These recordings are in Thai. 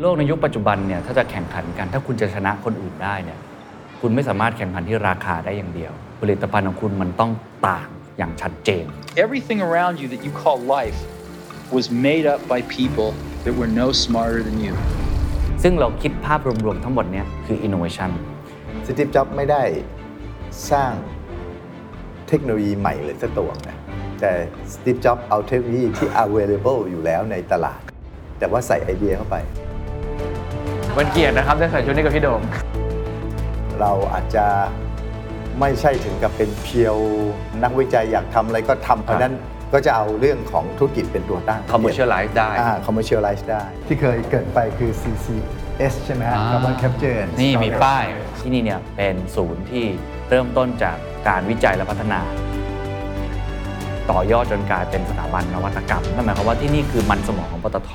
โลกในยุคปัจจุบันเนี่ยถ้าจะแข่งขันกัน ถ้าคุณจะชนะคนอื่นได้เนี่ยคุณไม่สามารถแข่งขันที่ราคาได้อย่างเดียว ผลิตภัณฑ์ของคุณมันต้องต่างอย่างชัดเจน Everything around you that you call life was made up by people that were no smarter than you. ซึ่งเราคิดภาพรวมๆทั้งหมดเนี้คือ innovation สตีฟจ็อบไม่ได้สร้างเทคโนโลยีใหม่เลยสักตัวนะแต่สตีฟจ็อบเอาเทคโนโลยีที่ available อยู่แล้วในตลาด แต่ว่าใส่ไอเดียเข้าไป วันเกียรตินะครับได้ใส่ชุดนี้กับพี่โดม เราอาจจะไม่ใช่ถึงกับเป็นเพียวนักวิจัยอยากทำอะไรก็ทำเพราะฉะนั้นก็จะเอาเรื่องของธุรกิจเป็นตัวตั้ง commercialize ได้ อ่า commercialize ได้ ที่เคยเกิดไปคือ CCS ใช่ไหมฮะ อ่า carbon capture and นี่มี storage ป้าย ที่นี่เนี่ยเป็นศูนย์ที่เริ่มต้นจากการวิจัยและพัฒนา ต่อยอดจนกลายเป็นสถาบันนวัตกรรมนั่นหมายความว่าที่นี่คือมันสมองของปตท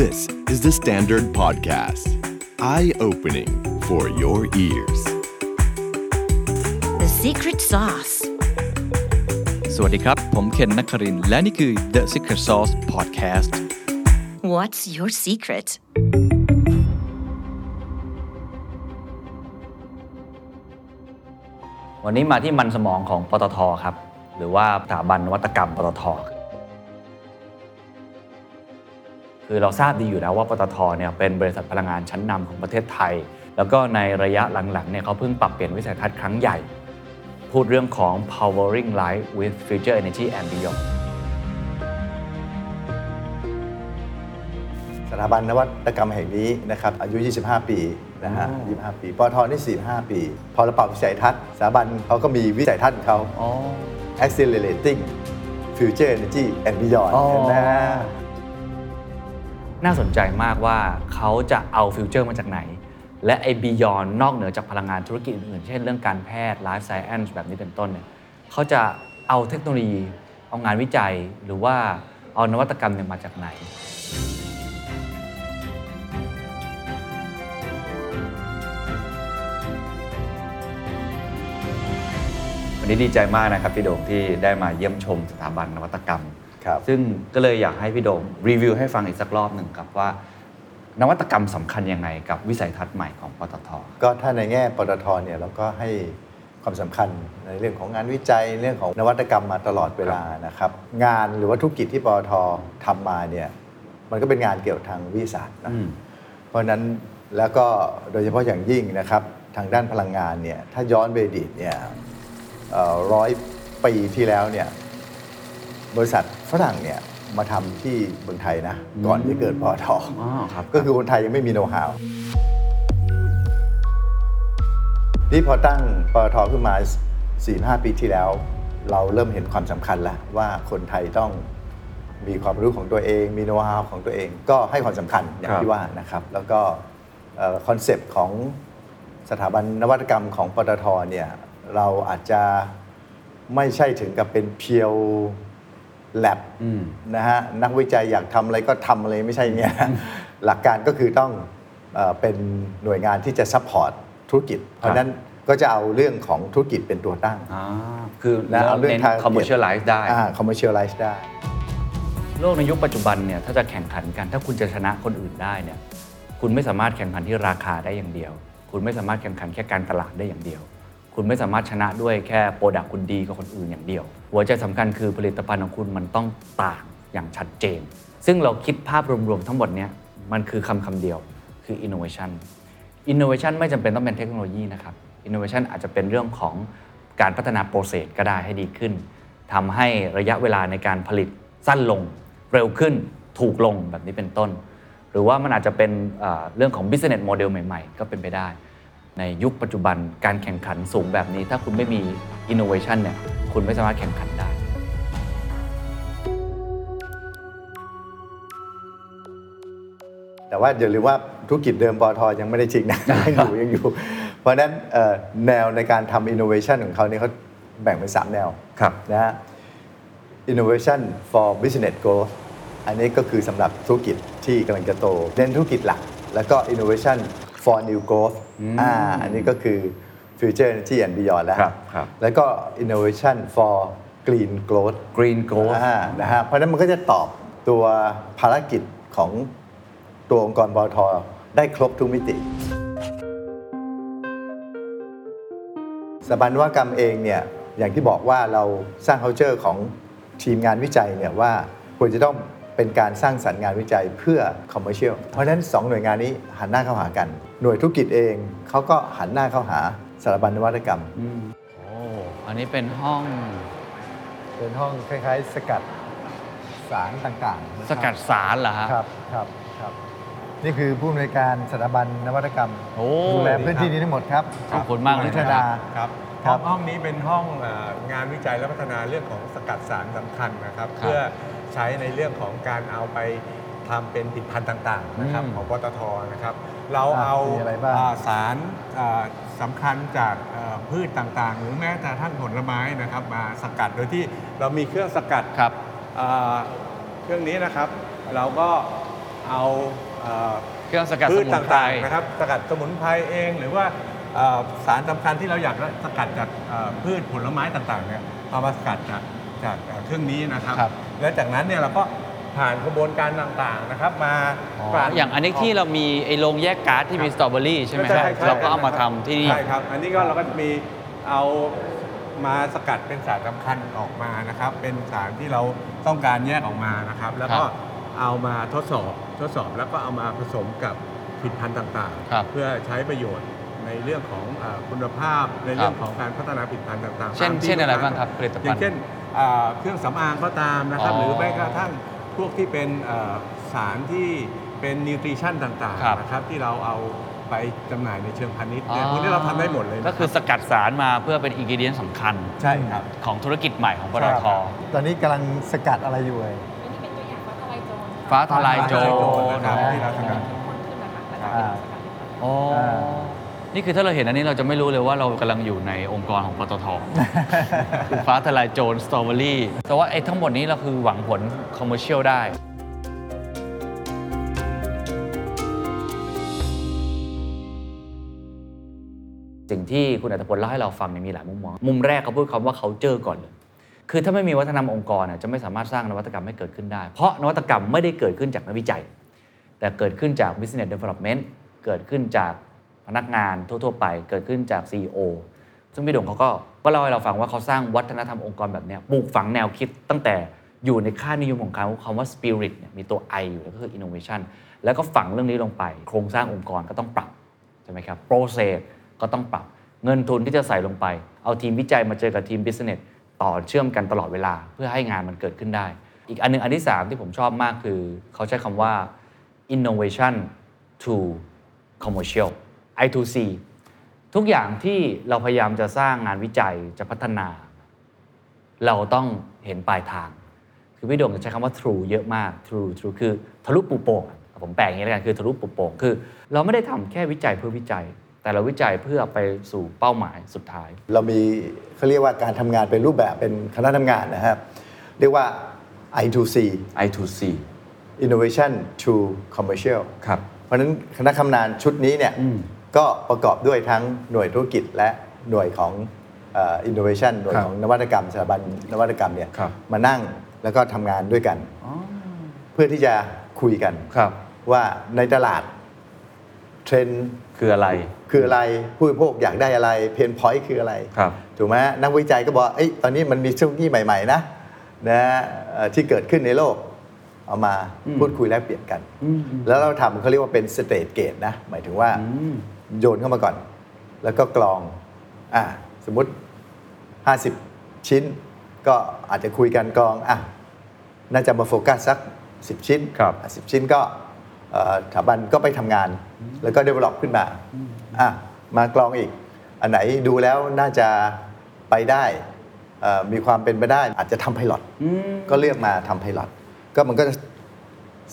This is the Standard Podcast. Eye opening for your ears. The secret sauce. สวัสดีครับ ผมเคนนักครินทร์และนี่คือ The Secret Sauce Podcast What's your secret? วันนี้มาที่มันสมองของปตทครับ หรือว่าสถาบันนวัตกรรมปตท คือเราทราบดีอยู่แล้วว่าปตทเนี่ยเป็นบริษัทพลังงานชั้นนำของประเทศไทย แล้วก็ในระยะหลังๆเนี่ยเขาเพิ่งปรับเปลี่ยนวิสัยทัศน์ครั้งใหญ่ พูดเรื่องของ powering life with future energy and beyond สถาบันนวัตกรรมแห่งนี้นะครับอายุ 25 ปีนะฮะ 25 ปีปตท. นี่45 ปี พอเราปรับวิสัยทัศน์สถาบันเขาก็มีวิสัยทัศน์ของเขาอ๋อ accelerating future energy and beyond อ๋อเห็นไหมฮะ น่าสนใจมากว่าเขาจะเอา future มาจากไหน และไอ้ beyond นอกเหนือจากพลังงานธุรกิจอื่นๆเช่นเรื่องการแพทย์ life science แบบนี้เป็นต้นเนี่ยเขาจะเอาเทคโนโลยี เอางานวิจัยหรือว่าเอานวัตกรรมเนี่ยมาจากไหนวันนี้ดีใจมากนะครับพี่โด่งที่ได้มาเยี่ยมชมสถาบันนวัตกรรม ครับ ซึ่งก็เลยอยากให้พี่โด่งรีวิวให้ฟังอีกสักรอบหนึ่งครับว่า นวัตกรรมสำคัญยังไงกับวิสัยทัศน์ใหม่ของปตท ก็ถ้าในแง่ปตทเนี่ยเราก็ให้ความสำคัญในเรื่องของงานวิจัยเรื่องของนวัตกรรมมาตลอดเวลานะครับ งานหรือว่าธุรกิจที่ปตททำมาเนี่ยมันก็เป็นงานเกี่ยวกับทางวิทยาศาสตร์นะอืม เพราะฉะนั้นแล้วก็โดยเฉพาะอย่างยิ่งนะครับทางด้านพลังงานเนี่ยถ้าย้อนไปอดีตเนี่ยร้อยปีที่แล้วเนี่ย บริษัทฝรั่งเนี่ยมาทำที่เมืองไทยนะ ก่อนที่เกิดปตทอ๋อครับก็คือคนไทยยังไม่มีโน้ตฮาวนี่พอตั้งปตทขึ้นมา4-5ปีที่แล้ว เราเริ่มเห็นความสำคัญแล้วว่าคนไทยต้องมีความรู้ของตัวเอง มีโน้ตฮาวของตัวเอง ก็ให้ความสำคัญอย่างครับที่ว่านะครับ แล้วก็concept ของสถาบันนวัตกรรมของปตท. เนี่ยเราอาจจะไม่ใช่ถึงกับเป็น pure lab อืมนะฮะนักวิจัยอยากทำอะไรก็ทำอะไรไม่ใช่เงี้ยหลักการก็คือต้องเออเป็นหน่วยงานที่จะ support ธุรกิจ เพราะฉะนั้นก็จะเอาเรื่องของธุรกิจเป็นตัวตั้งอ่าคือนะเอาเรื่องเน้นทาง commercialize ได้อ่า commercialize ได้ โลกในยุคปัจจุบันเนี่ยถ้าจะแข่งขันกัน ถ้าคุณจะชนะคนอื่นได้เนี่ยคุณไม่สามารถแข่งขันที่ราคาได้อย่างเดียว คุณไม่สามารถแข่งขันแค่การตลาดได้อย่างเดียว คุณไม่สามารถชนะด้วยแค่ product คุณดีกว่าคนอื่นอย่างเดียว หัวใจสำคัญคือผลิตภัณฑ์ของคุณมันต้องต่างอย่างชัดเจน ซึ่งเราคิดภาพรวมๆทั้งหมดเนี่ยมันคือคำคำเดียวคือ innovation innovation ไม่จำเป็นต้องเป็นเทคโนโลยีนะครับ innovation อาจจะเป็นเรื่องของการพัฒนา process ก็ได้ให้ดีขึ้นทำให้ระยะเวลาในการผลิตสั้นลง เร็วขึ้นถูกลงแบบนี้เป็นต้น หรือว่ามันอาจจะเป็นเอ่อเรื่องของ business model ใหม่ ๆ ก็เป็นไปได้ ในยุคปัจจุบันการแข่งขันสูงแบบนี้ ถ้าคุณไม่มี innovation เนี่ยคุณไม่สามารถแข่งขันได้ แต่ว่าอย่าลืมว่าธุรกิจเดิมปตทยังไม่ได้ทิ้งนะ ยังอยู่ยังอยู่ เพราะฉะนั้นเอ่อแนวในการทำ innovation ของเขาเนี่ยเขาแบ่งเป็น 3 แนวครับนะฮะ innovation for business growth อันนี้ก็คือสำหรับธุรกิจที่กำลังจะโตเน้นธุรกิจหลัก แล้วก็ innovation for new growth อ่าอันนี้ก็คือ future energy and beyond แล้วครับครับ แล้วก็ innovation for green growth green growth อ่านะฮะเพราะฉะนั้นมันก็จะตอบตัวภารกิจของตัวองค์กรบอทได้ครบทุกมิติสถาบันนวัตกรรมเองเนี่ยอย่างที่บอกว่าเราสร้าง culture ของทีมงานวิจัยเนี่ยว่าควรจะต้องเป็นการสร้างสรรค์งานวิจัยเพื่อ commercial เพราะฉะนั้น 2 หน่วยงานนี้หันหน้าเข้าหากัน หน่วยธุรกิจเองเขาก็หันหน้าเข้าหาสถาบันนวัตกรรม โอ้อันนี้เป็นห้องเป็นห้องคล้ายๆ สกัดสารต่างๆสกัดสารเหรอฮะครับครับครับนี่คือผู้อำนวยการสถาบันนวัตกรรมโอ้ ดูแลพื้นที่นี้ทั้งหมดครับขอบคุณมากเลยยุทธนะคดารับครับครัห้อบงห้องนี้เป็นห้องเอ่องานวิจัยและพัฒนาเรื่องของสกัดสารสำคัญนะครับ ครับเพื่อใช้ในเรื่องของการเอาไปทำเป็นผลิตภัณฑ์ต่างๆนะครับอืม ของปตทนะครับ เราอะเอามีอะไรบ้าง อ่าสารอ่าสำคัญจากเอ่อพืชต่างๆ หรือแม้แต่ท่านผลไม้นะครับมาสกัดโดยที่เรามีเครื่องสกัด ครับ อ่าเครื่องนี้นะครับเราก็เอาเอ่อเครื่องสกัดพืสชมุนไพร ต่างๆนะครับสกัดสมุนไพรเองหรือว่าเอ่อสารสำคัญที่เราอยากสกัดจากเอ่อพืชผลไม้ต่างๆเนี่ยเอามาสกัดจากจากเอ่อเครื่องนี้นะครับ ครับ แล้วจากนั้นเนี่ยเราก็ ผ่านกระบวนการต่างๆนะครับมาอ๋อปั่น อย่างอันนี้ที่เรามีไอ้โรงแยกก๊าซที่มีสตรอเบอรี่ใช่ไหมครับใช่เราก็เอามาทำที่นี่ ใช่ครับ อันนี้ก็เราก็จะมีเอามาสกัดเป็นสารสำคัญออกมานะครับ เป็นสารที่เราต้องการแยกออกมานะครับ แล้วก็ครับเอามาทดสอบทดสอบแล้วก็เอามาผสมกับผลิตภัณฑ์ต่างครับๆ เพื่อใช้ประโยชน์ในเรื่องของเออคุณภาพในเรื่องของการพัฒนาผลิตภัณฑ์ต่างๆเช่นตามที่เช่นอะไรลูกค้บ้างครับผลิตภัณฑ์อย่างเช่นเอ่อเครื่องสำอางก็ตามนะครับ อ๋อหรือแม้กระทั่งพ วกที่เป็นเอ่อสารที่เป็นนิวทริชั่นต่างครับ ๆนะครับที่เราเอาไปจำหน่ายในเชิงพาณิชย์เนี่ยพวกนี้เราทำได้หมดเลยนะก็คือรับสกัดสารมาเพื่อเป็นอินกิเดียนสำคัญใช่ครับ ของธุรกิจใหม่ของปตทตอนนี้กำลังสกัดอะไรอยู่เอ่ยฟ้าทะลายโจรนะครับที่เราสกัดอ่าโอ้ อ่า นี่คือถ้าเราเห็นอันนี้เราจะไม่รู้เลยว่าเรากำลังอยู่ในองค์กรของปตท. คือฟ้าทะลายโจรสตรอว์เบอร์รีแต่ว่าไอ้ทั้งหมดนี้เราคือหวังผล commercial ได้ สิ่งที่คุณอัตพลเล่าให้เราฟังเนี่ยมีหลายมุมมอง มุมแรกเขาพูดคำว่าเขาเจอก่อนเลย คือถ้าไม่มีวัฒนธรรมองค์กรน่ะจะไม่สามารถสร้างนวัตกรรมให้เกิดขึ้นได้ เพราะนวัตกรรมไม่ได้เกิดขึ้นจากนักวิจัย แต่เกิดขึ้นจาก business development เกิดขึ้นจาก พนักงานทั่ว ๆ ไปเกิดขึ้นจาก CEO ซึ่งพี่ดงเขาก็ก็เล่าให้เราฟังว่าเขาสร้างวัฒนธรรมองค์กรแบบนี้ปลูกฝังแนวคิดตั้งแต่อยู่ในค่านิยมของเขาคำว่า spirit เนี่ยมีตัว I อยู่แล้วก็คือ innovation แล้วก็ฝังเรื่องนี้ลงไป โครงสร้างองค์กรก็ต้องปรับใช่ไหมครับ process ก็ต้องปรับเงินทุนที่จะใส่ลงไป เอาทีมวิจัยมาเจอกับทีม business ต่อเชื่อมกันตลอดเวลาเพื่อให้งานมันเกิดขึ้นได้ อีกอันหนึงอันที่ 3 ที่ผมชอบมากคือ เขาใช้คำว่า innovation to commercial I2C ทุกอย่างที่เราพยายามจะสร้างงานวิจัยจะพัฒนา เราต้องเห็นปลายทาง คือพี่โด่งจะใช้คำว่า true เยอะมาก true true คือทะลุปูโป่งอะผมแปลอย่างนี้แล้วกันคือทะลุปูโป่งคือ เราไม่ได้ทำแค่วิจัยเพื่อวิจัย แต่เราวิจัยเพื่อไปสู่เป้าหมายสุดท้าย เรามีเขาเรียกว่าการทำงานเป็นรูปแบบเป็นคณะทำงานนะครับเรียกว่า I2C I2C Innovation to Commercial ครับเพราะฉะนั้นคณะทำงานชุดนี้เนี่ย ก็ประกอบด้วยทั้งหน่วยธุรกิจและหน่วยของเอ่อ innovation หน่วยครับของนวัตกรรมสถาบันนวัตกรรมเนี่ยครับมานั่งแล้วก็ทำงานด้วยกัน เพื่อที่จะคุยกันครับว่าในตลาดเทรนด์คืออะไร คืออะไรผู้บริโภคอยากได้อะไร pain point คืออะไรครับถูกไหมนักวิจัยก็บอกเอ้ยตอนนี้มันมีเทคโนโลยีใหม่ ๆ นะนะเอ่อที่เกิดขึ้นในโลก เอามาพูดคุยแลกเปลี่ยนกัน แล้วเราทำเขาเรียกว่าเป็น stage-gate นะ หมายถึงว่า โยนเข้ามาก่อน แล้วก็กรองอะสมมติ 50 ชิ้น ก็อาจจะคุยกันกรองอะน่าจะมาโฟกัสสัก 10 ชิ้นครับอะ10ชิ้นก็เอ่อสถาบันก็ไปทำงาน แล้วก็ develop ขึ้นมาอะมากรองอีก อันไหนดูแล้วน่าจะไปได้เอ่อมีความเป็นไปได้ อาจจะทำไพลอตก็เลือกมาทำไพลอตก็มันก็จะ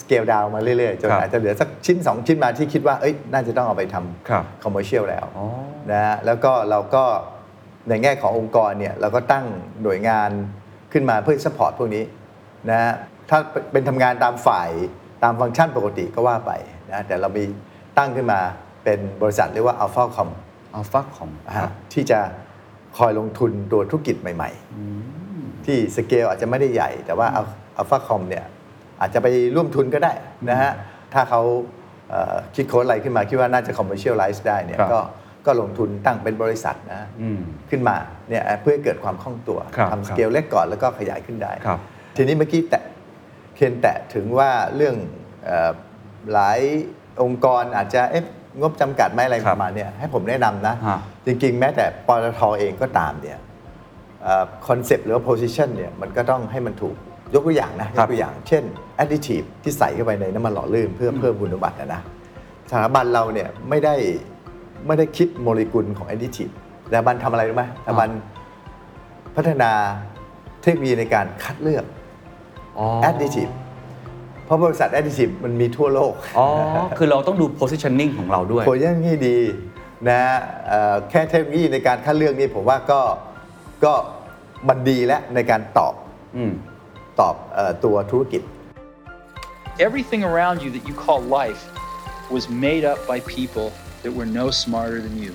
สเกลดาวมาเรื่อยๆจนครับอาจจะเหลือสักชิ้น 2 ชิ้นมาที่คิดว่าเอ้ยน่าจะต้องเอาไปทครับำคอมเมอร์เชียลแล้วอ๋อนะฮะแล้วก็เราก็ในแง่ขององค์กรเนี่ยเราก็ตั้งหน่วยงานขึ้นมาเพื่อสปอร์ตพวกนี้นะฮะถ้าเป็นทำงานตามฝ่ายตามฟังก์ชันปกติก็ว่าไปนะแต่เรามีตั้งขึ้นมาเป็นบริษัทเรียกว่า Alpha Com อัลฟักของอ่าที่จะคอยลงทุนตัวธุรกิจใหม่ ๆ ที่สเกลอาจจะไม่ได้ใหญ่ แต่ว่า Alpha Com เนี่ย อาจจะไปร่วมทุนก็ได้นะฮะถ้าเขาเอ่อคิดค้นอะไรขึ้นมาคิดว่าน่าจะ commercialize ได้เนี่ยครับก็ก็ลงทุนตั้งเป็นบริษัทนะอืมขึ้นมาเนี่ยเพื่อให้เกิดความคล่องตัวครับทำสเกลเล็กก่อนแล้วก็ขยายขึ้นได้ครับทีนี้เมื่อกี้แตะเคนแตะถึงว่าเรื่องเออหลายองค์กรอาจจะเอ๊ะงบจำกัดไหมอะไรครัปบระมาณเนี้ยให้ผมแนะนำนะฮะจริงๆ แม้แต่ปตทเองก็ตามเนี่ยคอนเซปต์หรือว่า position เนี่ยมันก็ต้องให้มันถูก ยกตัวอย่างนะยกตัวอย่างเช่น additive ที่ใส่เข้าไปในน้ำมันหล่อลื่นเพื่อเพิ่มคุณสมบัตินะนะสถาบันเราเนี่ยไม่ได้ไม่ได้คิดโมเลกุลของ additive สถาบันทำอะไรรู้ไหมสถาบันพัฒนาเทคโนโลยีในการคัดเลือกอ๋อ additive เพราะบริษัท additive มันมีทั่วโลก อ๋อ คือเราต้องดู positioning ของเราด้วยโคยังนี่ดีนะเอ่อแค่เทคโนโลยีในการคัดเลือกนี่ผมว่าก็ก็มันดีแล้วในการตอบอืม ตอบเออตัวธุรกิจ Everything around you that you call life was made up by people that were no smarter than you.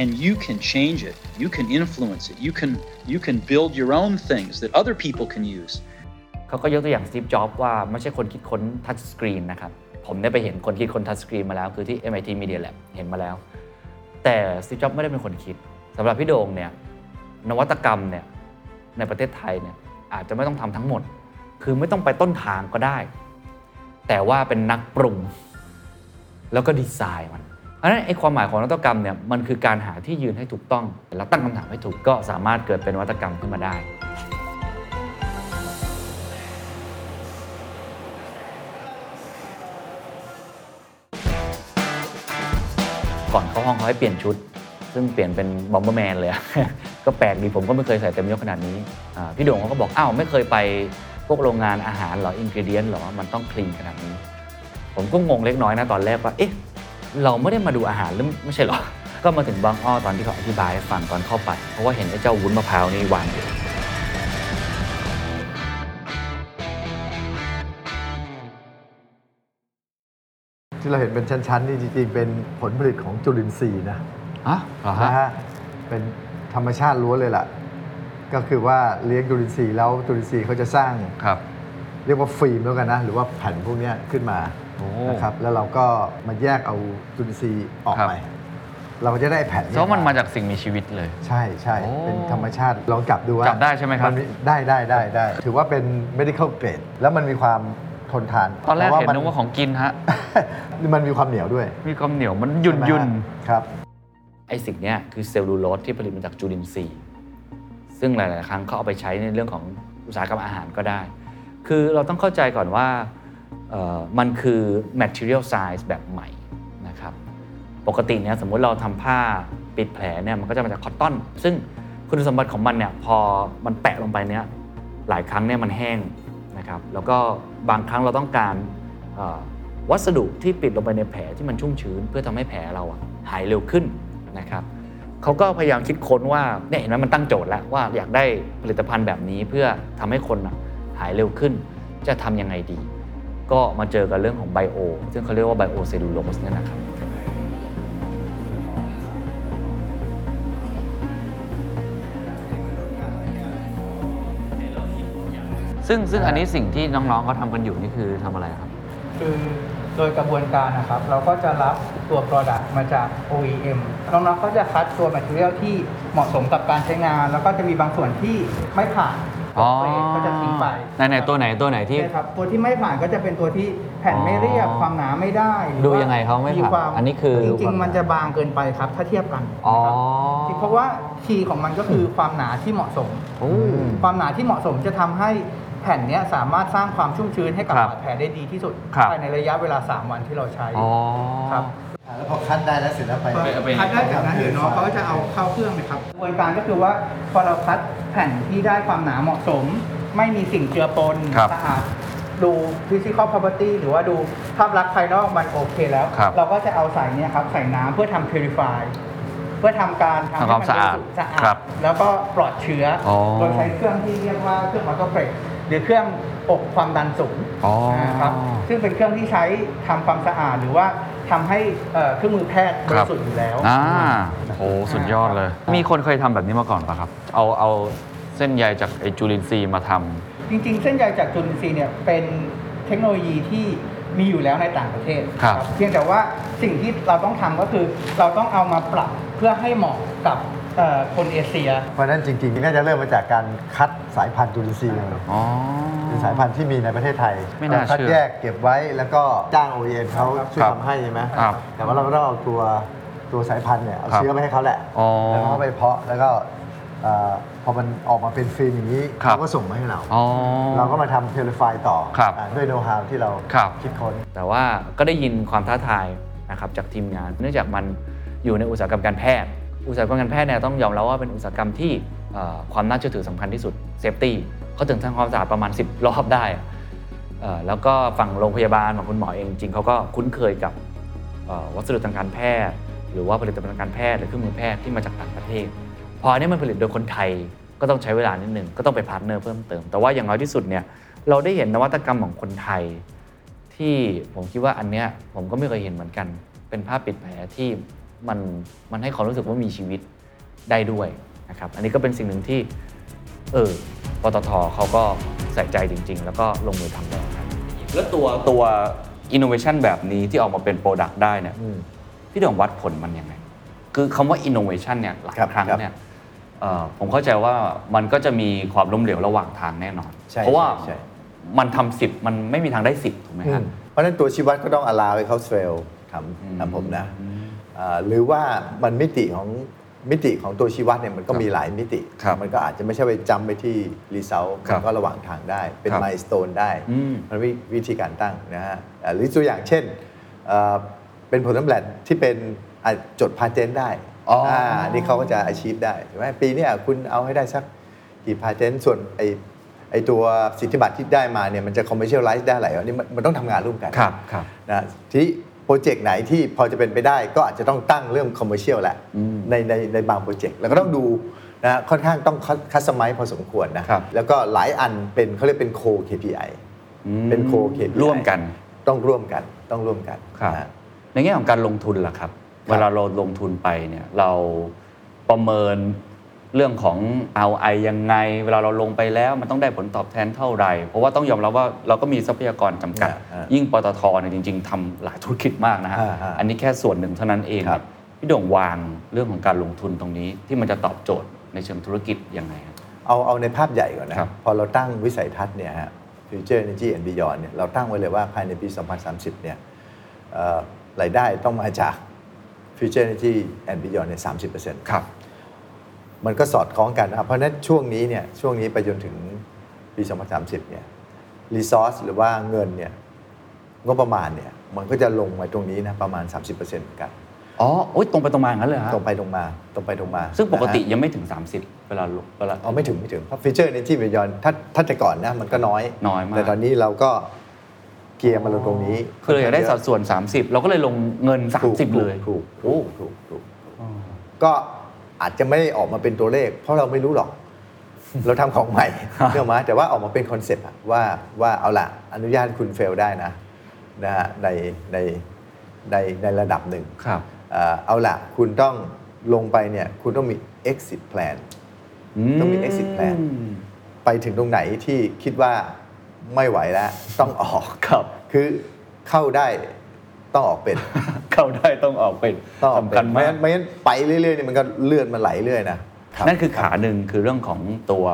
And you can change it. You can influence it. You can you can build your own things that other people can use. เขาก็ยกตัวอย่าง Steve Jobs ว่าไม่ใช่คนคิดค้น touchscreen นะครับ ผมได้ไปเห็นคนคิดค้น touchscreen มาแล้วคือที่ MIT Media Lab เห็นมาแล้ว แต่ Steve Jobs ไม่ได้เป็นคนคิดสำหรับพี่โด่งเนี่ยนวัตกรรมเนี่ยในประเทศไทยเนี่ย อาจจะไม่ต้องทำทั้งหมด คือไม่ต้องไปต้นทางก็ได้ แต่ว่าเป็นนักปรุง แล้วก็ดีไซน์มันเพราะฉะนั้นไอ้ความหมายของนวัตกรรมเนี่ยมันคือการหาที่ยืนให้ถูกต้อง แล้วตั้งคำถามให้ถูกก็สามารถเกิดเป็นนวัตกรรมขึ้นมาได้ก่อนเข้าห้องเขาให้เปลี่ยนชุด ซึ่งเปลี่ยนเป็นบอมเบอร์แมนเลยอะ ก็แปลกดีผมก็ไม่เคยใส่เต็มยศขนาดนี้อ่าพี่โด่งเขาก็บอกอ้าวไม่เคยไปพวกโรงงานอาหารเหรออินกิเดียนหรอมันต้องคลีนขนาดนี้ ผมก็งงเล็กน้อยนะตอนแรกว่าเอ๊ะเราไม่ได้มาดูอาหารหรือไม่ใช่เหรอ ก็มาถึงบางอ้อตอนที่เขาอธิบายให้ฟังตอนเข้าไป เพราะว่าเห็นไอ้เจ้าวุ้นมะพร้าวนี่วางอยู่ที่เราเห็นเป็นชั้นๆนี่จริงๆ เป็นผลผลิตของจุลินทรีย์นะฮะเหรอฮะนะฮะเป็น ธรรมชาติล้วนเลยล่ะ ก็คือว่าเลี้ยงจุลินทรีย์แล้วจุลินทรีย์เขาจะสร้าง ครับเรียกว่าฟิล์มแล้วกันนะ หรือว่าแผ่นพวกเนี้ยขึ้นมาโอ้นะครับแล้วเราก็มาแยกเอาจุลินทรีย์ออกครับไป เราก็จะได้แผ่นเพราะมันมาจากสิ่งมีชีวิตเลย ใช่ใช่โอ้เป็นธรรมชาติลองจับดูว่าจับได้ใช่ไหมครับนได้ได้ได้ได้ ถือว่าเป็น medical grade แล้วมันมีความทนทานตอนแรกพะเห็นนึกว่าของกินฮะมันมันมีความเหนียวด้วย มีความเหนียวมันยุ่นยุ่นใช่ไหมฮะครับ ไอ้สิ่งนี้คือเซลลูโลสที่ผลิตมาจากจุลินทรีย์ ซึ่งหลาย ๆ ครั้งเขาเอาไปใช้ในเรื่องของอุตสาหกรรมอาหารก็ได้ คือเราต้องเข้าใจก่อนว่ามันคือ material science แบบใหม่นะครับ ปกติเนี่ยสมมุติเราทำผ้าปิดแผลเนี่ยมันก็จะมาจากคอตตอน ซึ่งคุณสมบัติของมันเนี่ยพอมันแปะลงไปเนี่ยหลายครั้งเนี่ยมันแห้งนะครับ แล้วก็บางครั้งเราต้องการวัสดุที่ปิดลงไปในแผลที่มันชุ่มชื้น เพื่อทำให้แผลเราหายเร็วขึ้น นะครับเขาก็พยายามคิดค้นว่าเนี่ยเห็นไหมมันตั้งโจทย์แล้วว่าอยากได้ผลิตภัณฑ์แบบนี้เพื่อทำให้คนหายเร็วขึ้น จะทำยังไงดี ก็มาเจอกับเรื่องของไบโอซึ่งเขาเรียกว่าไบโอเซลลูโลสเนี่ยนะครับซึ่งซึ่งอันนี้สิ่งที่น้องๆเขาทำกันอยู่นี่คือทำอะไรครับ คือโดยกระบวนการนะครับ เราก็จะรับ ตัว Product มาจาก OEM น้องๆก็จะคัดตัว Material ที่เหมาะสมกับการใช้งาน แล้วก็จะมีบางส่วนที่ไม่ผ่านอ๋อเกรดก็จะทิ้งไปไหนไหนตัวไหนตัวไหนที่ใช่ครับตัวที่ไม่ผ่านก็จะเป็นตัวที่แผ่นไม่เรียบอ๋อความหนาไม่ได้หรือดูว่ายังไงเขาไม่ผ่านควอันนี้คือจริงๆมันจะบางเกินไปครับ ถ้าเทียบกันอ๋อนะครับเพราะว่าคีย์ของมันก็คือความหนาที่เหมาะสมโอ้ความหนาที่เหมาะสมจะทำให้แผ่นเนี้ยสามารถสร้างความชุ่มชื้นให้กับครับบาดแผลได้ดีที่สุดครับภายในระยะเวลา 3 วันที่เราใช้อ๋อครับ แล้วพอคัดได้แล้วเสร็จแล้วไปคัดได้จากนั้นเดี๋ยวน้องเขาก็จะเอาเข้าเครื่องนะครับกระบวนการก็คือว่าพอเราคัดแผ่นที่ได้ความหนาเหมาะสม ไม่มีสิ่งเจือปนครับสะอาดดู physical property หรือว่าดูภาพลักษณ์ภายนอกมันโอเคแล้ว ครับเราก็จะเอาใส่เนี่ยครับใส่น้ำเพื่อทำ purify เพื่อทำการทำให้ทำความมันสะอาดบริสุทธิ์สะอาครัดบแล้วก็ปลอดเชื้อออ โดยใช้เครื่องที่เรียกว่าเครื่องออโตเฟรกหรือเครื่องอบความดันสูง อ๋ออ่าครับซึ่งเป็นเครื่องที่ใช้ทำความสะอาดหรือว่า ทำให้เอ่อเครื่องมือแพทย์บริสุทธิ์อยู่แล้วอ่าโอ้สุดยอดเลย มีคนเคยทำแบบนี้มาก่อนปะครับ เอาเอาเส้นใยจากไอจุลินทรีย์มาทำจริง ๆ เส้นใยจากจุลินทรีย์เนี่ยเป็นเทคโนโลยีที่มีอยู่แล้วในต่างประเทศครับเพียงแต่ว่าสิ่งที่เราต้องทำก็คือเราต้องเอามาปรับเพื่อให้เหมาะกับเอ่อ คนเอเชีย เพราะฉะนั้นจริงๆน่าจะเริ่มมาจากการคัดสายพันธุ์จุลินทรีย์เลยอ๋อ เป็นสายพันธุ์ที่มีในประเทศไทยไม่น่าเรคัดเชื่อแยกเก็บไว้แล้วก็จ้าง OEM เขาช่วยครับทำให้ใช่ไหมครับแต่ว่าเราก็ต้องเอาตัวตัวสายพันธุ์เนี่ยเอาครับเชื้อไปให้เขาแหละอ๋อแล้วก็เอาไปเพาะแล้วก็เอ่อพอมันออกมาเป็นฟิล์มอย่างนี้ครับ เขาก็ส่งมาให้เรา อ๋อ เราก็มาทำเพลฟายต่อครับอ่าด้วยโน้ตฮาวที่เราครับคิดค้น แต่ว่าก็ได้ยินความท้าทายนะครับจากทีมงาน เนื่องจากมันอยู่ในอุตสาหกรรมการแพทย์ อุตสาหกรรมการแพทย์เนี่ยต้องยอมรับว่าเป็นอุตสาหกรรมที่ความน่าเชื่อถือสำคัญที่สุด safety เขาถึงทำความสะอาดประมาณ 10 รอบได้ แล้วก็ฝั่งโรงพยาบาลฝั่งคุณหมอเองจริงเขาก็คุ้นเคยกับวัสดุทางการแพทย์ หรือว่าผลิตภัณฑ์ทางการแพทย์หรือเครื่องมือแพทย์ที่มาจากต่างประเทศ พออันนี้มันผลิตโดยคนไทยก็ต้องใช้เวลานิดนึงก็ต้องไป partner เพิ่มเติม แต่ว่าอย่างน้อยที่สุดเนี่ยเราได้เห็นนวัตกรรมของคนไทย ที่ผมคิดว่าอันเนี้ยผมก็ไม่เคยเห็นเหมือนกัน เป็นผ้าปิดแผลที่ มันมันให้ความรู้สึกว่ามีชีวิตได้ด้วยนะครับอันนี้ก็เป็นสิ่งหนึ่งที่เออปตทเขาก็ใส่ใจจริง ๆ แล้วก็ลงมือทำแล้วครับแล้วตัวตัวอินโนเวชันแบบนี้ที่ออกมาเป็น product ได้เนี่ยอืม พี่โด่งวัดผลมันยังไง คือคำว่าอินโนเวชันเนี่ยหลายครับครั้งครับเนี่ยเอ่อผมเข้าใจว่ามันก็จะมีความล้มเหลวระหว่างทางแน่นอน ใช่เพราะว่าใช่ใช่ มันทำสิบมันไม่มีทางได้สิบถูกไหมอืฮะ มเพราะฉะนั้นตัวชี้วัดก็ต้อง allow ให้เขาเฟลทอืมำทำผมนะอ่า หรือว่ามันมิติของมิติของตัวชี้วัดเนี่ยมันก็ครับมีหลายมิติครับมันก็อาจจะไม่ใช่ไปจำไปที่รีเซลครัมับนก็ระหว่างทางได้ เป็นครับมายสเตนได้อืมมันมีวิธีการตั้งนะฮะอ่าหรือตัวอย่างเช่นเอ่อเป็นผลสำเร็จที่เป็นอะจด patent ได้อ๋ออ่านี่เขาก็จะ achieve ได้ใช่ไหมปีเนี้ยคุณเอาให้ได้สักกี่ patent ส่วนไอไอตัวสิทธิบัตรที่ได้มาเนี่ยมันจะ commercialize ได้อะไรอันนี้มันมันต้องทำงานร่วมกันครับครับนะทีนี้ project ไหนที่พอจะเป็นไปได้ก็อาจจะต้องตั้งเรื่อง commercial แหละอืมในในในบาง project แล้วก็ต้องดูนะค่อนข้างต้อง customize พอสมควรนะครับแล้วก็หลายอันเป็นเขาเรียกเป็นโค KPI อืมเป็นโค KPI ร่วมกันต้องร่วมกันต้องร่วมกันครับนะฮะในแง่ของการลงทุนล่ะครับครับ เวลาเราลงทุนไปเนี่ยเราประเมิน เรื่องของ ROI ยังไง เวลาเราลงไปแล้วมันต้องได้ผลตอบแทนเท่าไหร่ เพราะว่าต้องยอมรับว่าเราก็มีทรัพยากรจำกัดอ่ายิ่งปตทเนี่ยจริง ๆทำหลายธุรกิจมากนะฮะอ่าอ่าอันนี้แค่ส่วนหนึ่งเท่านั้นเองครับพี่โด่งวางเรื่องของการลงทุนตรงนี้ที่มันจะตอบโจทย์ในเชิงธุรกิจยังไงครับเอาเอาในภาพใหญ่ก่อนนะครับพอเราตั้งวิสัยทัศน์เนี่ยฮะ Future Energy and Beyond เนี่ยเราตั้งไว้เลยว่าภายในปี 2030 เนี่ยเอ่อรายได้ต้องมาจาก Future Energy and Beyond เนี่ย30%ครับ มันก็สอดคล้องกันนะครับเพราะฉะนั้นช่วงนี้เนี่ยช่วงนี้ไปจนถึงปี 2030 เนี่ยรีซอสหรือว่าเงินเนี่ยงบประมาณเนี่ยมันก็จะลงมาตรงนี้นะประมาณ 30%เหมือนกันอ๋อโอ๊ยตรงไปตรงมาอย่างนั้นเลยฮะตรงไปตรงมาตรงไปตรงมา ซึ่งปกตินะฮะยังไม่ถึง 30 เวลาลงเวลาอ๋อไม่ถึงไม่ถึงเพราะ future energy and beyond ถ้าถ้าแต่ก่อนนะมันก็น้อยน้อยมากแต่ตอนนี้เราก็เกียร์มาลงตรงนี้คือเราอยากได้สัดส่วน 30 เราก็เลยลงเงินถูก30 เลยถูกถูกถูกถูกถูกก็ อาจจะไม่ได้ออกมาเป็นตัวเลข เพราะเราไม่รู้หรอก เราทำของใหม่เนื่องมาแต่ว่าออกมาเป็น concept อะว่าว่าเอาละอนุญาตให้คุณ fail ได้นะนะฮะในในในในระดับหนึ่งครับเอ่อเอาละคุณต้องลงไปเนี่ยคุณต้องมี exit plan ต้องมี exit plan ไปถึงตรงไหนที่คิดว่าไม่ไหวแล้ว ต้องออกครับ คือเข้าได้ ต้องออกเป็น เข้าได้ต้องออกเป็นต้องออกเป็สำคัญนไม่มากงั้นไม่งั้นไปเรื่อยๆเนี่ยมันก็เลื่อนมันไหลเรื่อยนะนั่นคือขาหนึ่งคือเรื่องของตัว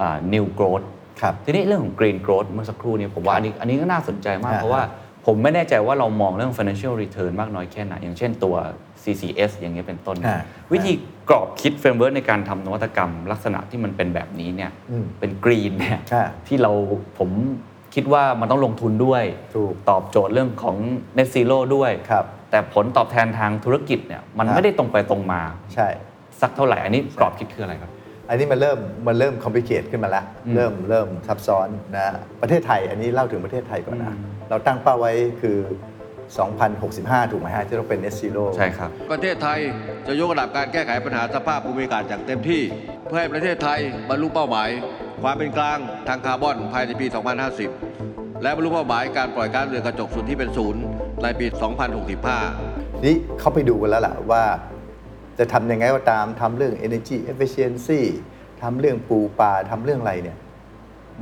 อ่า new growth ครับ ทีนี้เรื่องของ green growth เมื่อสักครู่นี้ผมว่าครับอันนี้อันนี้ก็น่าสนใจมาก อ่า เพราะว่าผมไม่แน่ใจว่าเรามองเรื่อง financial return มากน้อยแค่ไหน อย่างเช่นตัว CCS อย่างเงี้ยเป็นต้น อ่าวิธีกรอบคิด framework ในการทำนวัตกรรมลักษณะที่มันเป็นแบบนี้เนี่ยอืมเป็น green เนี่ย อ่า ที่เราผม คิดว่ามันต้องลงทุนด้วย ถูก ตอบโจทย์เรื่องของ net zero ด้วย ครับ แต่ผลตอบแทนทางธุรกิจเนี่ยมันครับไม่ได้ตรงไปตรงมา ใช่ สักเท่าไหร่ อันนี้กรอบคิดคืออะไรครับ อันนี้มันเริ่มมันเริ่มคอมพลิเคทขึ้นมาแล้วอืมเริ่มเริ่มซับซ้อนนะประเทศไทยอันนี้เล่าถึงประเทศไทยก่อนนะอืมเราตั้งเป้าไว้คือ 2065 ถูกไหมฮะที่ต้องเป็น net zero ใช่ครับ ประเทศไทยจะยกระดับการแก้ไขปัญหาสภาพภูมิอากาศอย่างเต็มที่ เพื่อให้ประเทศไทยบรรลุเป้าหมาย ความเป็นกลางทางคาร์บอนภายในปี 2050 และบรรลุเป้าหมายการปล่อยก๊าซเรือนกระจกสุดที่เป็นศูนย์ในปี 2065 นี่เขาไปดูกันแล้วล่ะว่า จะทำยังไงก็ตามทำเรื่อง energy efficiency ทำเรื่องปูปลาทำเรื่องอะไรเนี่ย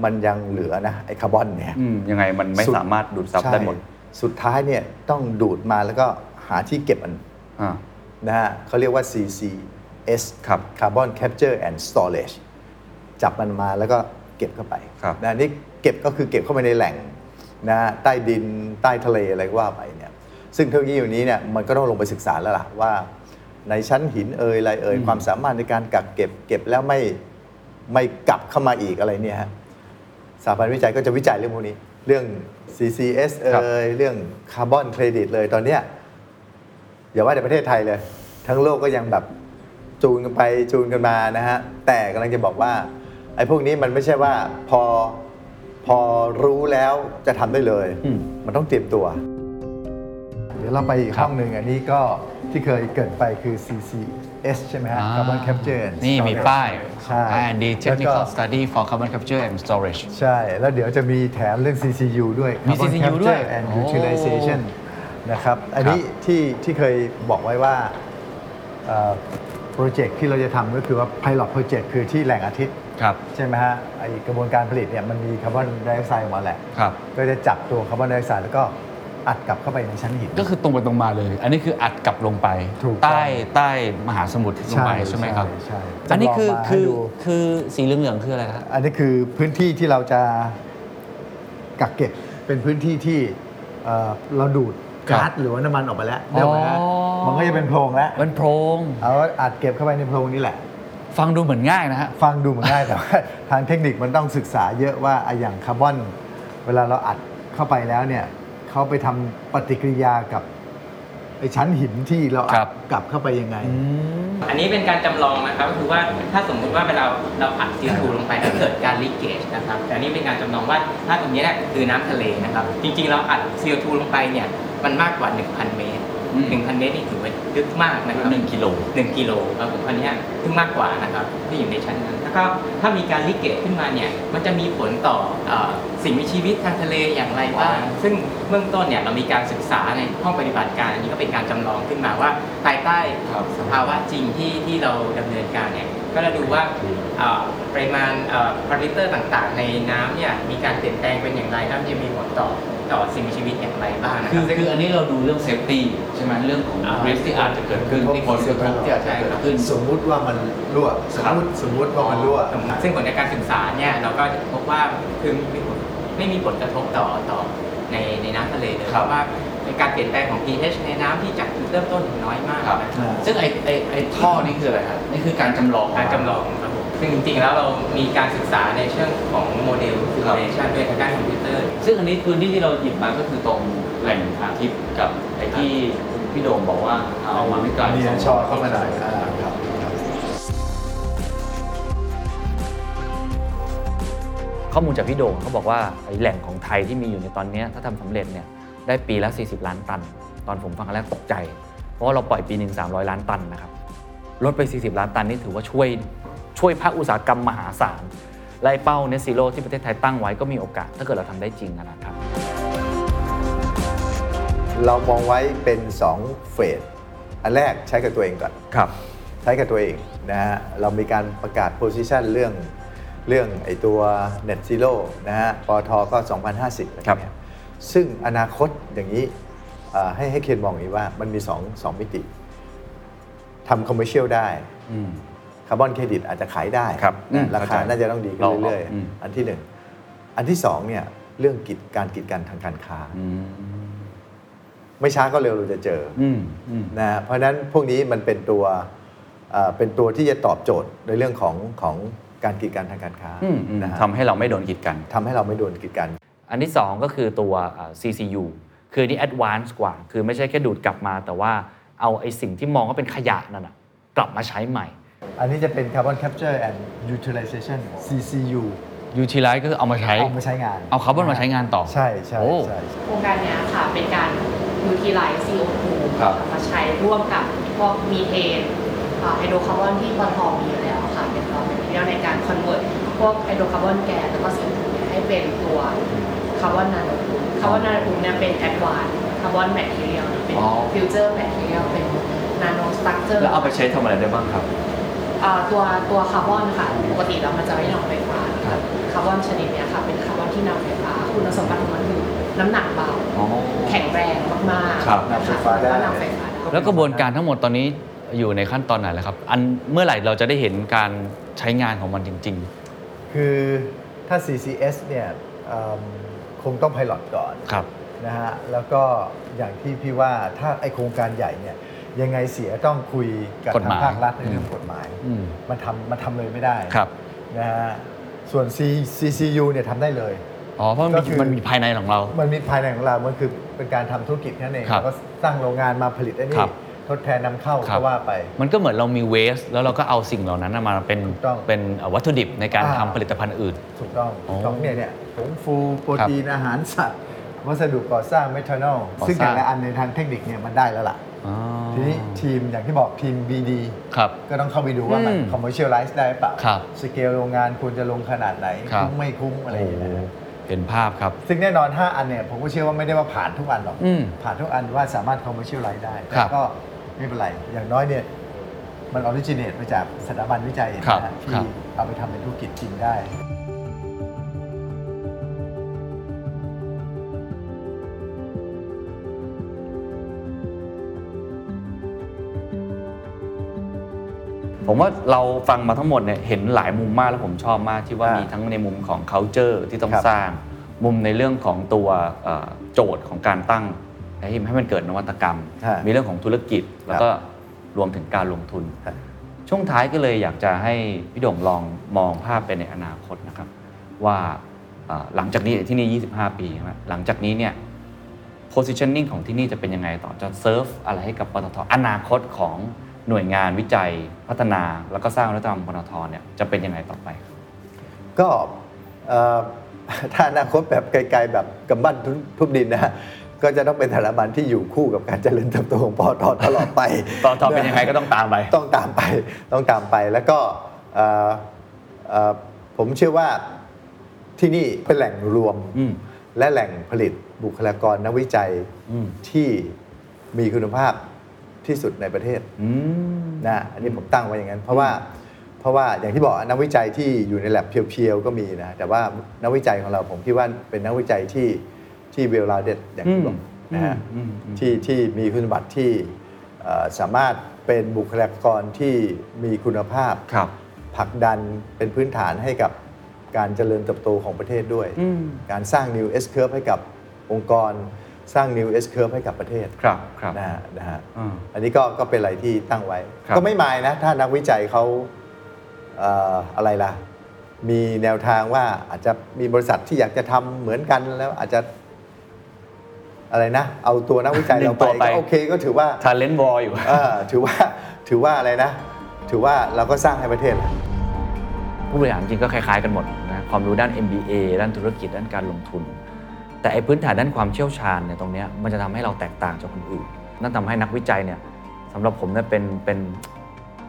มันยังเหลือนะไอ้คาร์บอนเนี่ยอืมยังไงมันไม่สุดสามารถดูดซับได้หมดใช่สุดท้ายเนี่ยต้องดูดมาแล้วก็หาที่เก็บมันอ่านะฮะเขาเรียกว่า CCS ครับ Carbon Capture and Storage จับมันมาแล้วก็เก็บเข้าไปครับ นะนี่เก็บก็คือเก็บเข้าไปในแหล่งนะฮะใต้ดินใต้ทะเลอะไรก็ว่าไปเนี่ยซึ่งเทคโนโลยีอยู่นี้เนี่ยมันก็ต้องลงไปศึกษาแล้วล่ะว่า ในชั้นหินเอ่ยอะไรเอ่ยความสามารถในการกักเก็บเก็บแล้วไม่ไม่กลับเข้ามาอีกอะไรเนี่ยฮะสถาบันวิจัยก็จะวิจัยเรื่องพวกนี้ เรื่อง CCS เอ่ยเรื่องคาร์บอนเครดิตเลยตอนเนี้ยอย่าว่าแต่ประเทศไทยเลย ทั้งโลกก็ยังแบบจูนกันไปจูนกันมานะฮะแต่กำลังจะบอกว่า ไอ้พวกนี้มันไม่ใช่ว่าพอพอรู้แล้วจะทำได้เลย อืม มันต้องเตรียมตัว เดี๋ยวเราไปอีกห้องหนึ่งอันนี้ก็ที่เคยเกริดไปคือ CCS ใช่ไหมฮะ Carbon Capture and นี่มี Storage ป้าย ใช่ and the แล้วก็ technical study for carbon capture and storage ใช่ แล้วเดี๋ยวจะมีแถมเรื่อง CCU ด้วย มี Carbon CCU ด้วย Capture and โอ้ Utilization นะครับ อันนี้ที่ที่เคยบอกไว้ว่าโปรเจกต์ที่เราจะทำก็คือว่า Pilot Project คือที่แหล่งอาทิตย์ ครับ ใช่ไหมฮะไอกระบวนการผลิตเนี่ยมันมีคาร์บอนไดออกไซด์ออกมาแหละ ครับ ก็จะจับตัวคาร์บอนไดออกไซด์แล้วก็อัดกลับเข้าไปในชั้นหิน ก็คือตรงไปตรงมาเลย อันนี้คืออัดกลับลงไป ถูกต้อง ใต้ใต้มหาสมุทรลงไปใช่ไหมครับ ใช่อันนี้คือจำลงมาให้คือดูคือสีเหลืองๆคืออะไรครับ อันนี้คือพื้นที่ที่เราจะกักเก็บเป็นพื้นที่ที่เอ่อเราดูดครับก๊าซหรือว่าน้ำมันออกไปแล้วได้ไหมฮะอ๋อ มันก็จะเป็นโพรงแล้วเป็นโพรง เอาอัดเก็บเข้าไปในโพรงนี่แหละ ฟังดูเหมือนง่ายนะฮะ ฟังดูเหมือนง่ายแต่ว่าทางเทคนิคมันต้องศึกษาเยอะว่าไอ้อย่างคาร์บอน เวลาเราอัดเข้าไปแล้วเนี่ยเขาไปทำปฏิกิริยากับไอ้ชั้นหินที่เราอัครัดบกลับเข้าไปยังไง อันนี้เป็นการจำลองนะครับก็คือว่าถ้าสมมุติว่าเวลาเราอัด CO2 ลงไปแล้วเกิดการลีกเกจนะครับแต่อันนี้เป็นการจำลองว่าถ้าตรงนี้เนี่ยคือน้ำทะเลนะครับ จริงๆ เราอัด CO2 ลงไปเนี่ยมันมากกว่า 1,000 เมตร อืม1,000เมตรนี่ถือว่าลึกมากนะครับหนึ่งกิโล1กิโลครับผมอันเนี้ยซึ่งมากกว่านะครับที่อยู่ในชั้นนั้นแล้วก็ถ้ามีการ leakage ขึ้นมาเนี่ยมันจะมีผลต่อเอ่อสิ่งมีชีวิตทางทะเลอย่างไรบ้าง ซึ่งเบื้องต้นเนี่ยเรามีการศึกษาในห้องปฏิบัติการ อันนี้ก็เป็นการจำลองขึ้นมาว่าภายใต้ครับสภาวะจริงที่ที่เราดำเนินการเนี่ยก็จะดูว่าเอ่อปริมาณพารามิเตอร์ต่างๆ ในน้ำเนี่ยมีการเปลี่ยนแปลงเป็นอย่างไรแล้วมันจะมีผลต่อต่อสิ่งมีชีวิตอย่างไรบ้างนะคืรัอบซึ่งคืออันนี้เราดูเรื่อง safety ใช่ไหมเรื่องของอ่า risk ที่อาจจะเกิดขึ้นที่ผลกระทบที่อาจจะเกิดขึ้น สมมุติว่ามันรั่วสมมุติสมมุติว่ามันรั่วซึ่งผลจากการศึกษาเนี่ยเราก็พบว่าคือไม่ผล ไม่มีผลกระทบต่อต่อในในน้ำทะเลเลยครับเพราะว่าเป็นการเปลี่ยนแปลงของ pH ในน้ำที่จากจุดเริ่มต้นถึงน้อยมากครับนะซึ่งไอไอไอท่อนี่คืออะไรครับนี่คือการจำลองการจำลองครับผมซึ่งจริงๆแล้วเรามีการศึกษาในเชิงของโมเดลครับ simulation ด้วยทางด้านคอมพิวเตอร์ ซึ่งอันนี้พื้นที่ที่เราหยิบมาก็คือตรงแหล่งอาทิตย์กับไอที่พี่โดมบอกว่าเอามาไม่ไกลมีสงชอเข้ามาหน่อยอ่าครับ ข้อมูลจากพี่โด่งเขาบอกว่าไอ้แหล่งของไทยที่มีอยู่ในตอนเนี้ยถ้าทำสำเร็จเนี่ยได้ปีละ 40 ล้านตัน ตอนผมฟังครั้งแรกตกใจ เพราะว่าเราปล่อยปีหนึ่ง300 ล้านตันนะครับลดไป 40 ล้านตันนี่ถือว่าช่วยช่วยภาคอุตสาหกรรมมหาศาลและไอ้เป้าเนซิโ o ที่ประเทศไทยตั้งไว้ก็มีโอกาส ถ้าเกิดเราทำได้จริงนะครับ เรามองไว้เป็น 2 เฟสอันแรกใช้กับตัวเองก่อนครับ ใช้กับตัวเองนะฮะเรามีการประกาศ position เรื่อง เรื่องไอตัว net zero นะฮะปอทก็ 2050อะไรครับเนี่ยซึ่งอนาคตอย่างนี้เอ่อให้ให้เคนมองอย่างนี้ว่ามันมี2งมิติทำ commercial ได้อืมคาร์บอนเครดิตอาจจะขายได้ครับอืมนะราคาเข้าใจน่าจะต้องดีขึ้นเราเรื่อยอืมๆอันที่หนึ่งอันที่สองเนี่ยเรื่องกิจการกิจการทางการค้าอืมไม่ช้าก็เร็วเราจะเจอออืมอืมนะฮะเพราะฉะนั้นพวกนี้มันเป็นตัวเอ่อเป็นตัวที่จะตอบโจทย์ในเรื่องของของ การกีดกันทางการค้าอืมอืมนะฮะทำให้เราไม่โดนกีดกันทำให้เราไม่โดนกีดกัน อันที่ 2 ก็คือตัวอ่า CCU คืออนนี่ advanced กว่า คือไม่ใช่แค่ดูดกลับมา แต่ว่าเอาไอ้สิ่งที่มองว่าเป็นขยะนั่นนะกลับมาใช้ใหม่ อันนี้จะเป็น Carbon Capture and Utilization CCU utilize ก็คือเอามาใช้ เอามาใช้งาน เอาคาร์บอนมาใช้งานต่อ ใช่ใช่โอ้ใช่โครงการเนี้ยค่ะเป็นการยูทิไลซ์ CO2 ครับมาใช้ร่วมกับพวกมีเทนไฮโดรคาร์บอนที่ปตทมีอยู่แล้วค่ะเป็น เราเป็นเรื่องในการ convert พวกไฮโดรคาร์บอนแก๊สแล้วก็ CO2 เนี่ยให้เป็นตัว carbon nanotube carbon nanotube เนี่ยเป็น advanced carbon material เป็นอ๋อ future material เป็นnanostructure แล้วเอาไปใช้ทำอะไรได้บ้างครับเอ่อตัวตัวคาร์บอนค่ะปกติแล้วมันจะไม่นำไฟฟ้าคาร์บอนชนิดเนี้ยค่ะเป็นคาร์บอนที่นำไฟฟ้าคุณสมบัติของมันคือน้ำหนักเบา อ๋อ แข็งแรงมากๆครับนะคะแล้วก็นำไฟฟ้าได้ แล้วกระบวนการทั้งหมดตอนนี้ อยู่ในขั้นตอนไหนแล้วครับ อันเมื่อไหร่เราจะได้เห็นการใช้งานของมันจริงคือถ้า CCS เนี่ยเอิ่มคงต้อง pilot ก่อนครับนะฮะแล้วก็อย่างที่พี่ว่าถ้าไอโครงการใหญ่เนี่ยยังไงเสียต้องคุยกับกฎหายทามงภาครัฐในเรื่องกฎหมายอืมมันทำมันทำเลยไม่ได้ครับนะฮะส่วน C CCU เนี่ยทำได้เลยอ๋อเพราะมันก็มีคือมันมีภายในของเรา มันมีภายในของเรา มันคือเป็นการทำธุรกิจนั่นเองครับแล้วก็สร้างโรงงานมาผลิตไอ้คนี่รับ ทดแทนนำเข้าครัก็บ ว่าไป มันก็เหมือนเรามีเวสแล้วเราก็เอาสิ่งเหล่านั้นมาเป็นถูกต้องเป็นวัตถุดิบในการอ่า ทำผลิตภัณฑ์อื่น ถูกต้องอ๋อถูกต้องเนี่ยเนี่ยผงฟูโปรตีนอาหารสัตว์ วัสดุก่อสร้างเมทานอลก่อสร้าง ซึ่งแต่ละอันในทางเทคนิคเนี่ยมันได้แล้วล่ะ อ๋อทีนี้ทีมอย่างที่บอกทีม BD ครับ ก็ต้องเข้าไปดูว่ามัน อืม commercialize ได้เปล่าครับสเกลโรงงานควรจะลงขนาดไหนครับ คุ้มไม่คุ้มอะไรอย่างเงี้ยนะเห็นภาพครับ ซึ่งแน่นอน 5 อันเนี่ย ผมก็เชื่อว่าไม่ได้ว่าผ่านทุกอันหรอก อืมผ่านทุกอันว่าสามารถ commercialize ได้ครัแต่บก็ ไม่เป็นไร อย่างน้อยเนี่ยมัน originate มาจากสถาบันวิจัยครับนะฮะครัที่บ เอาไปทำเป็นธุรกิจจริงได้ ผมว่าเราฟังมาทั้งหมดเนี่ยเห็นหลายมุมมากแล้วผมชอบมากที่ว่าอ่ามีมีทั้งในมุมของ culture ที่ต้องครับสร้าง มุมในเรื่องของตัวเอ่อโจทย์ของการตั้ง ให้ให้มันเกิดนวัตกรรม ฮะมีเรื่องของธุรกิจ แล้วก็รวมถึงการลงทุนช่วงท้ายก็เลยอยากจะให้พี่โด่งลองมองภาพไปในอนาคตนะครับ ว่าเอ่อหลังจากนี้ที่นี่ 25 ปีใช่ไหมหลังจากนี้เนี่ย positioning ของที่นี่จะเป็นยังไงต่อจะเซิร์ฟอะไรให้กับปตทอนาคตของหน่วยงานวิจัยพัฒนา แล้วก็สร้างนวัตกรรมปตทเนี่ยจะเป็นยังไงต่อไปก็เอ่อ ถ้าอนาคตแบบไกลๆแบบกำบั้นทุบทุบดินนะฮะ ก็จะต้องเป็นสถาบันที่อยู่คู่กับการเจริญเติบโตของปอทตลอดไปปตทเป็นยังไงก็ต้องตามไป ต้องตามไปต้องตามไปแล้วก็เอ่อเอ่อผมเชื่อว่าที่นี่เป็นแหล่งรวมอืมและแหล่งผลิตบุคลากรนักวิจัยอืมที่มีคุณภาพที่สุดในประเทศอืมนะอันนี้ผมตั้งไว้อย่างนั้น เพราะว่าเพราะว่าอย่างที่บอกนักวิจัยที่อยู่ในแลบเพียวๆก็มีนะแต่ว่านักวิจัยของเราผมคิดว่าเป็นนักวิจัยที่ ที่เวลลาเด็ดอย่างที่บอกนะฮะอืมอืมที่ที่มีคุณสมบัติที่เอ่อสามารถเป็นบุคลากรที่มีคุณภาพครับผลักดันเป็นพื้นฐานให้กับการเจริญเติบโตของประเทศด้วยอืมการสร้าง New S Curve ให้กับองค์กร สร้าง New S Curve ให้กับประเทศครับครับนะฮะนะฮะอืมอันนี้ก็ก็เป็นอะไรที่ตั้งไว้ครับก็ไม่มายนะ ถ้านักวิจัยเขาเอ่ออะไรล่ะ มีแนวทางว่าอาจจะมีบริษัทที่อยากจะทำเหมือนกันแล้วอาจจะ อะไรนะ เอาตัวนักวิจัยหนึ่เรางไปตัวไปก็โอเคก็ถือว่า talent war อยู่เออถือว่าถือว่าอะไรนะ ถือว่าเราก็สร้างให้ประเทศแหละผู้บริหารจริงก็คล้ายๆกันหมดนะความรู้ด้าน MBA ด้านธุรกิจด้านการลงทุน แต่ไอ้พื้นฐานด้านความเชี่ยวชาญเนี่ยตรงเนี้ยมันจะทำให้เราแตกต่างจากคนอื่น นั่นทำให้นักวิจัยเนี่ยสำหรับผมเนี่ยเป็นเป็น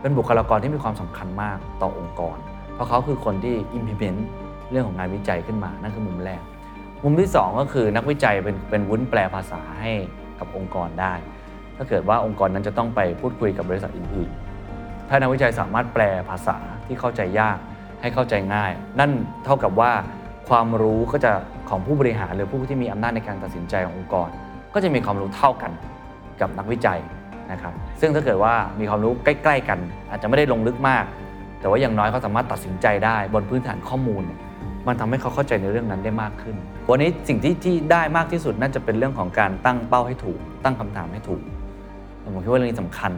เป็นบุคลากรที่มีความสำคัญมากต่อองค์กร เพราะเขาคือคนที่ implement เรื่องของงานวิจัยขึ้นมา นั่นคือมุมแรก มุมที่ 2 ก็คือนักวิจัยเป็นเป็นวุ้นแปลภาษาให้กับองค์กรได้ ถ้าเกิดว่าองค์กรนั้นจะต้องไปพูดคุยกับบริษัทอื่นๆ ถ้านักวิจัยสามารถแปลภาษาที่เข้าใจยากให้เข้าใจง่าย นั่นเท่ากับว่าความรู้ก็จะของผู้บริหารหรือผู้ที่มีอำนาจในการตัดสินใจขององค์กร ก็จะมีความรู้เท่ากันกับนักวิจัยนะครับ ซึ่งถ้าเกิดว่ามีความรู้ใกล้ ๆ กัน อาจจะไม่ได้ลงลึกมาก แต่ว่าอย่างน้อยเขาสามารถตัดสินใจได้บนพื้นฐานข้อมูล มันทำให้เขาเข้าใจในเรื่องนั้นได้มากขึ้น วันนี้สิ่งที่ที่ได้มากที่สุดน่าจะเป็นเรื่องของการตั้งเป้าให้ถูก ตั้งคำถามให้ถูก ผมคิดว่าเรื่องนี้สำคัญ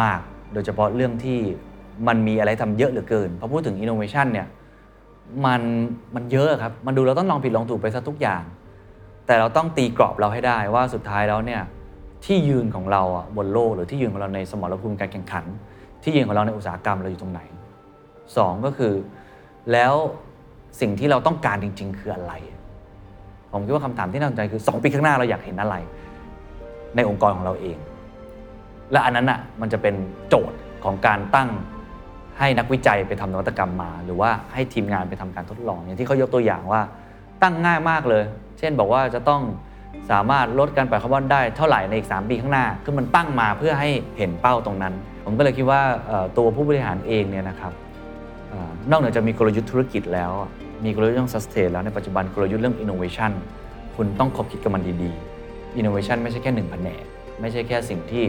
มาก โดยเฉพาะเรื่องที่มันมีอะไรทำเยอะเหลือเกินพอพูดถึง innovation เนี่ยมันมันเยอะครับ มันดูเราต้องลองผิดลองถูกไปซะทุกอย่าง แต่เราต้องตีกรอบเราให้ได้ว่าสุดท้ายแล้วเนี่ยที่ยืนของเราบนโลกหรือที่ยืนของเราในสมรภูมิการแข่งขัน ที่ยืนของเราในอุตสาหกรรมเราอยู่ตรงไหนสองก็คือ แล้วสิ่งที่เราต้องการจริง ๆ คืออะไร ผมคิดว่าคำถามที่น่าสนใจคือ 2 ปีข้างหน้าเราอยากเห็นอะไร ในองค์กรของเราเอง และอันนั้นอะมันจะเป็นโจทย์ของการตั้งให้นักวิจัยไปทำนวัตกรรมมา หรือว่าให้ทีมงานไปทำการทดลองอย่างที่เขายกตัวอย่างว่า ตั้งง่ายมากเลย เช่นบอกว่าจะต้องสามารถลดการปล่อยคาร์บอนได้เท่าไหร่ในอีก 3 ปีข้างหน้า คือมันตั้งมาเพื่อให้เห็นเป้าตรงนั้น ผมก็เลยคิดว่าตัวผู้บริหารเองเนี่ยนะครับออนอกเหนือจากมีกลยุทธ์ธุรกิจแล้วมีกลยุทธ์เรื่อง sustain แล้วในปัจจุบันกลยุทธ์เรื่อง innovation คุณต้องคบคิดกับมันดีๆ innovation ไม่ใช่แค่หนึ่งแผนกไม่ใช่แค่สิ่งที่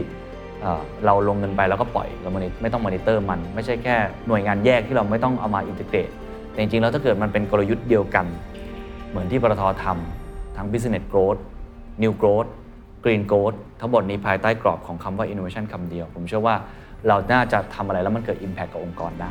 เเราลงเงินไปแล้วก็ปล่อยเราไม่ต้องมอนิเตอร์มัน ไม่ใช่แค่หน่วยงานแยกที่เราไม่ต้องเอามาอินทิเกรตแต่จริงๆแล้วถ้าเกิดมันเป็นกลยุทธ์เดียวกัน เหมือนที่ปตททำทั้ง business growth new growth green growth ทั้งหมดนี้ภายใต้กรอบของคำว่า innovation คำเดียว ผมเชื่อว่าเราน่าจะทำอะไรแล้วมันเกิด impact กับองค์กรได้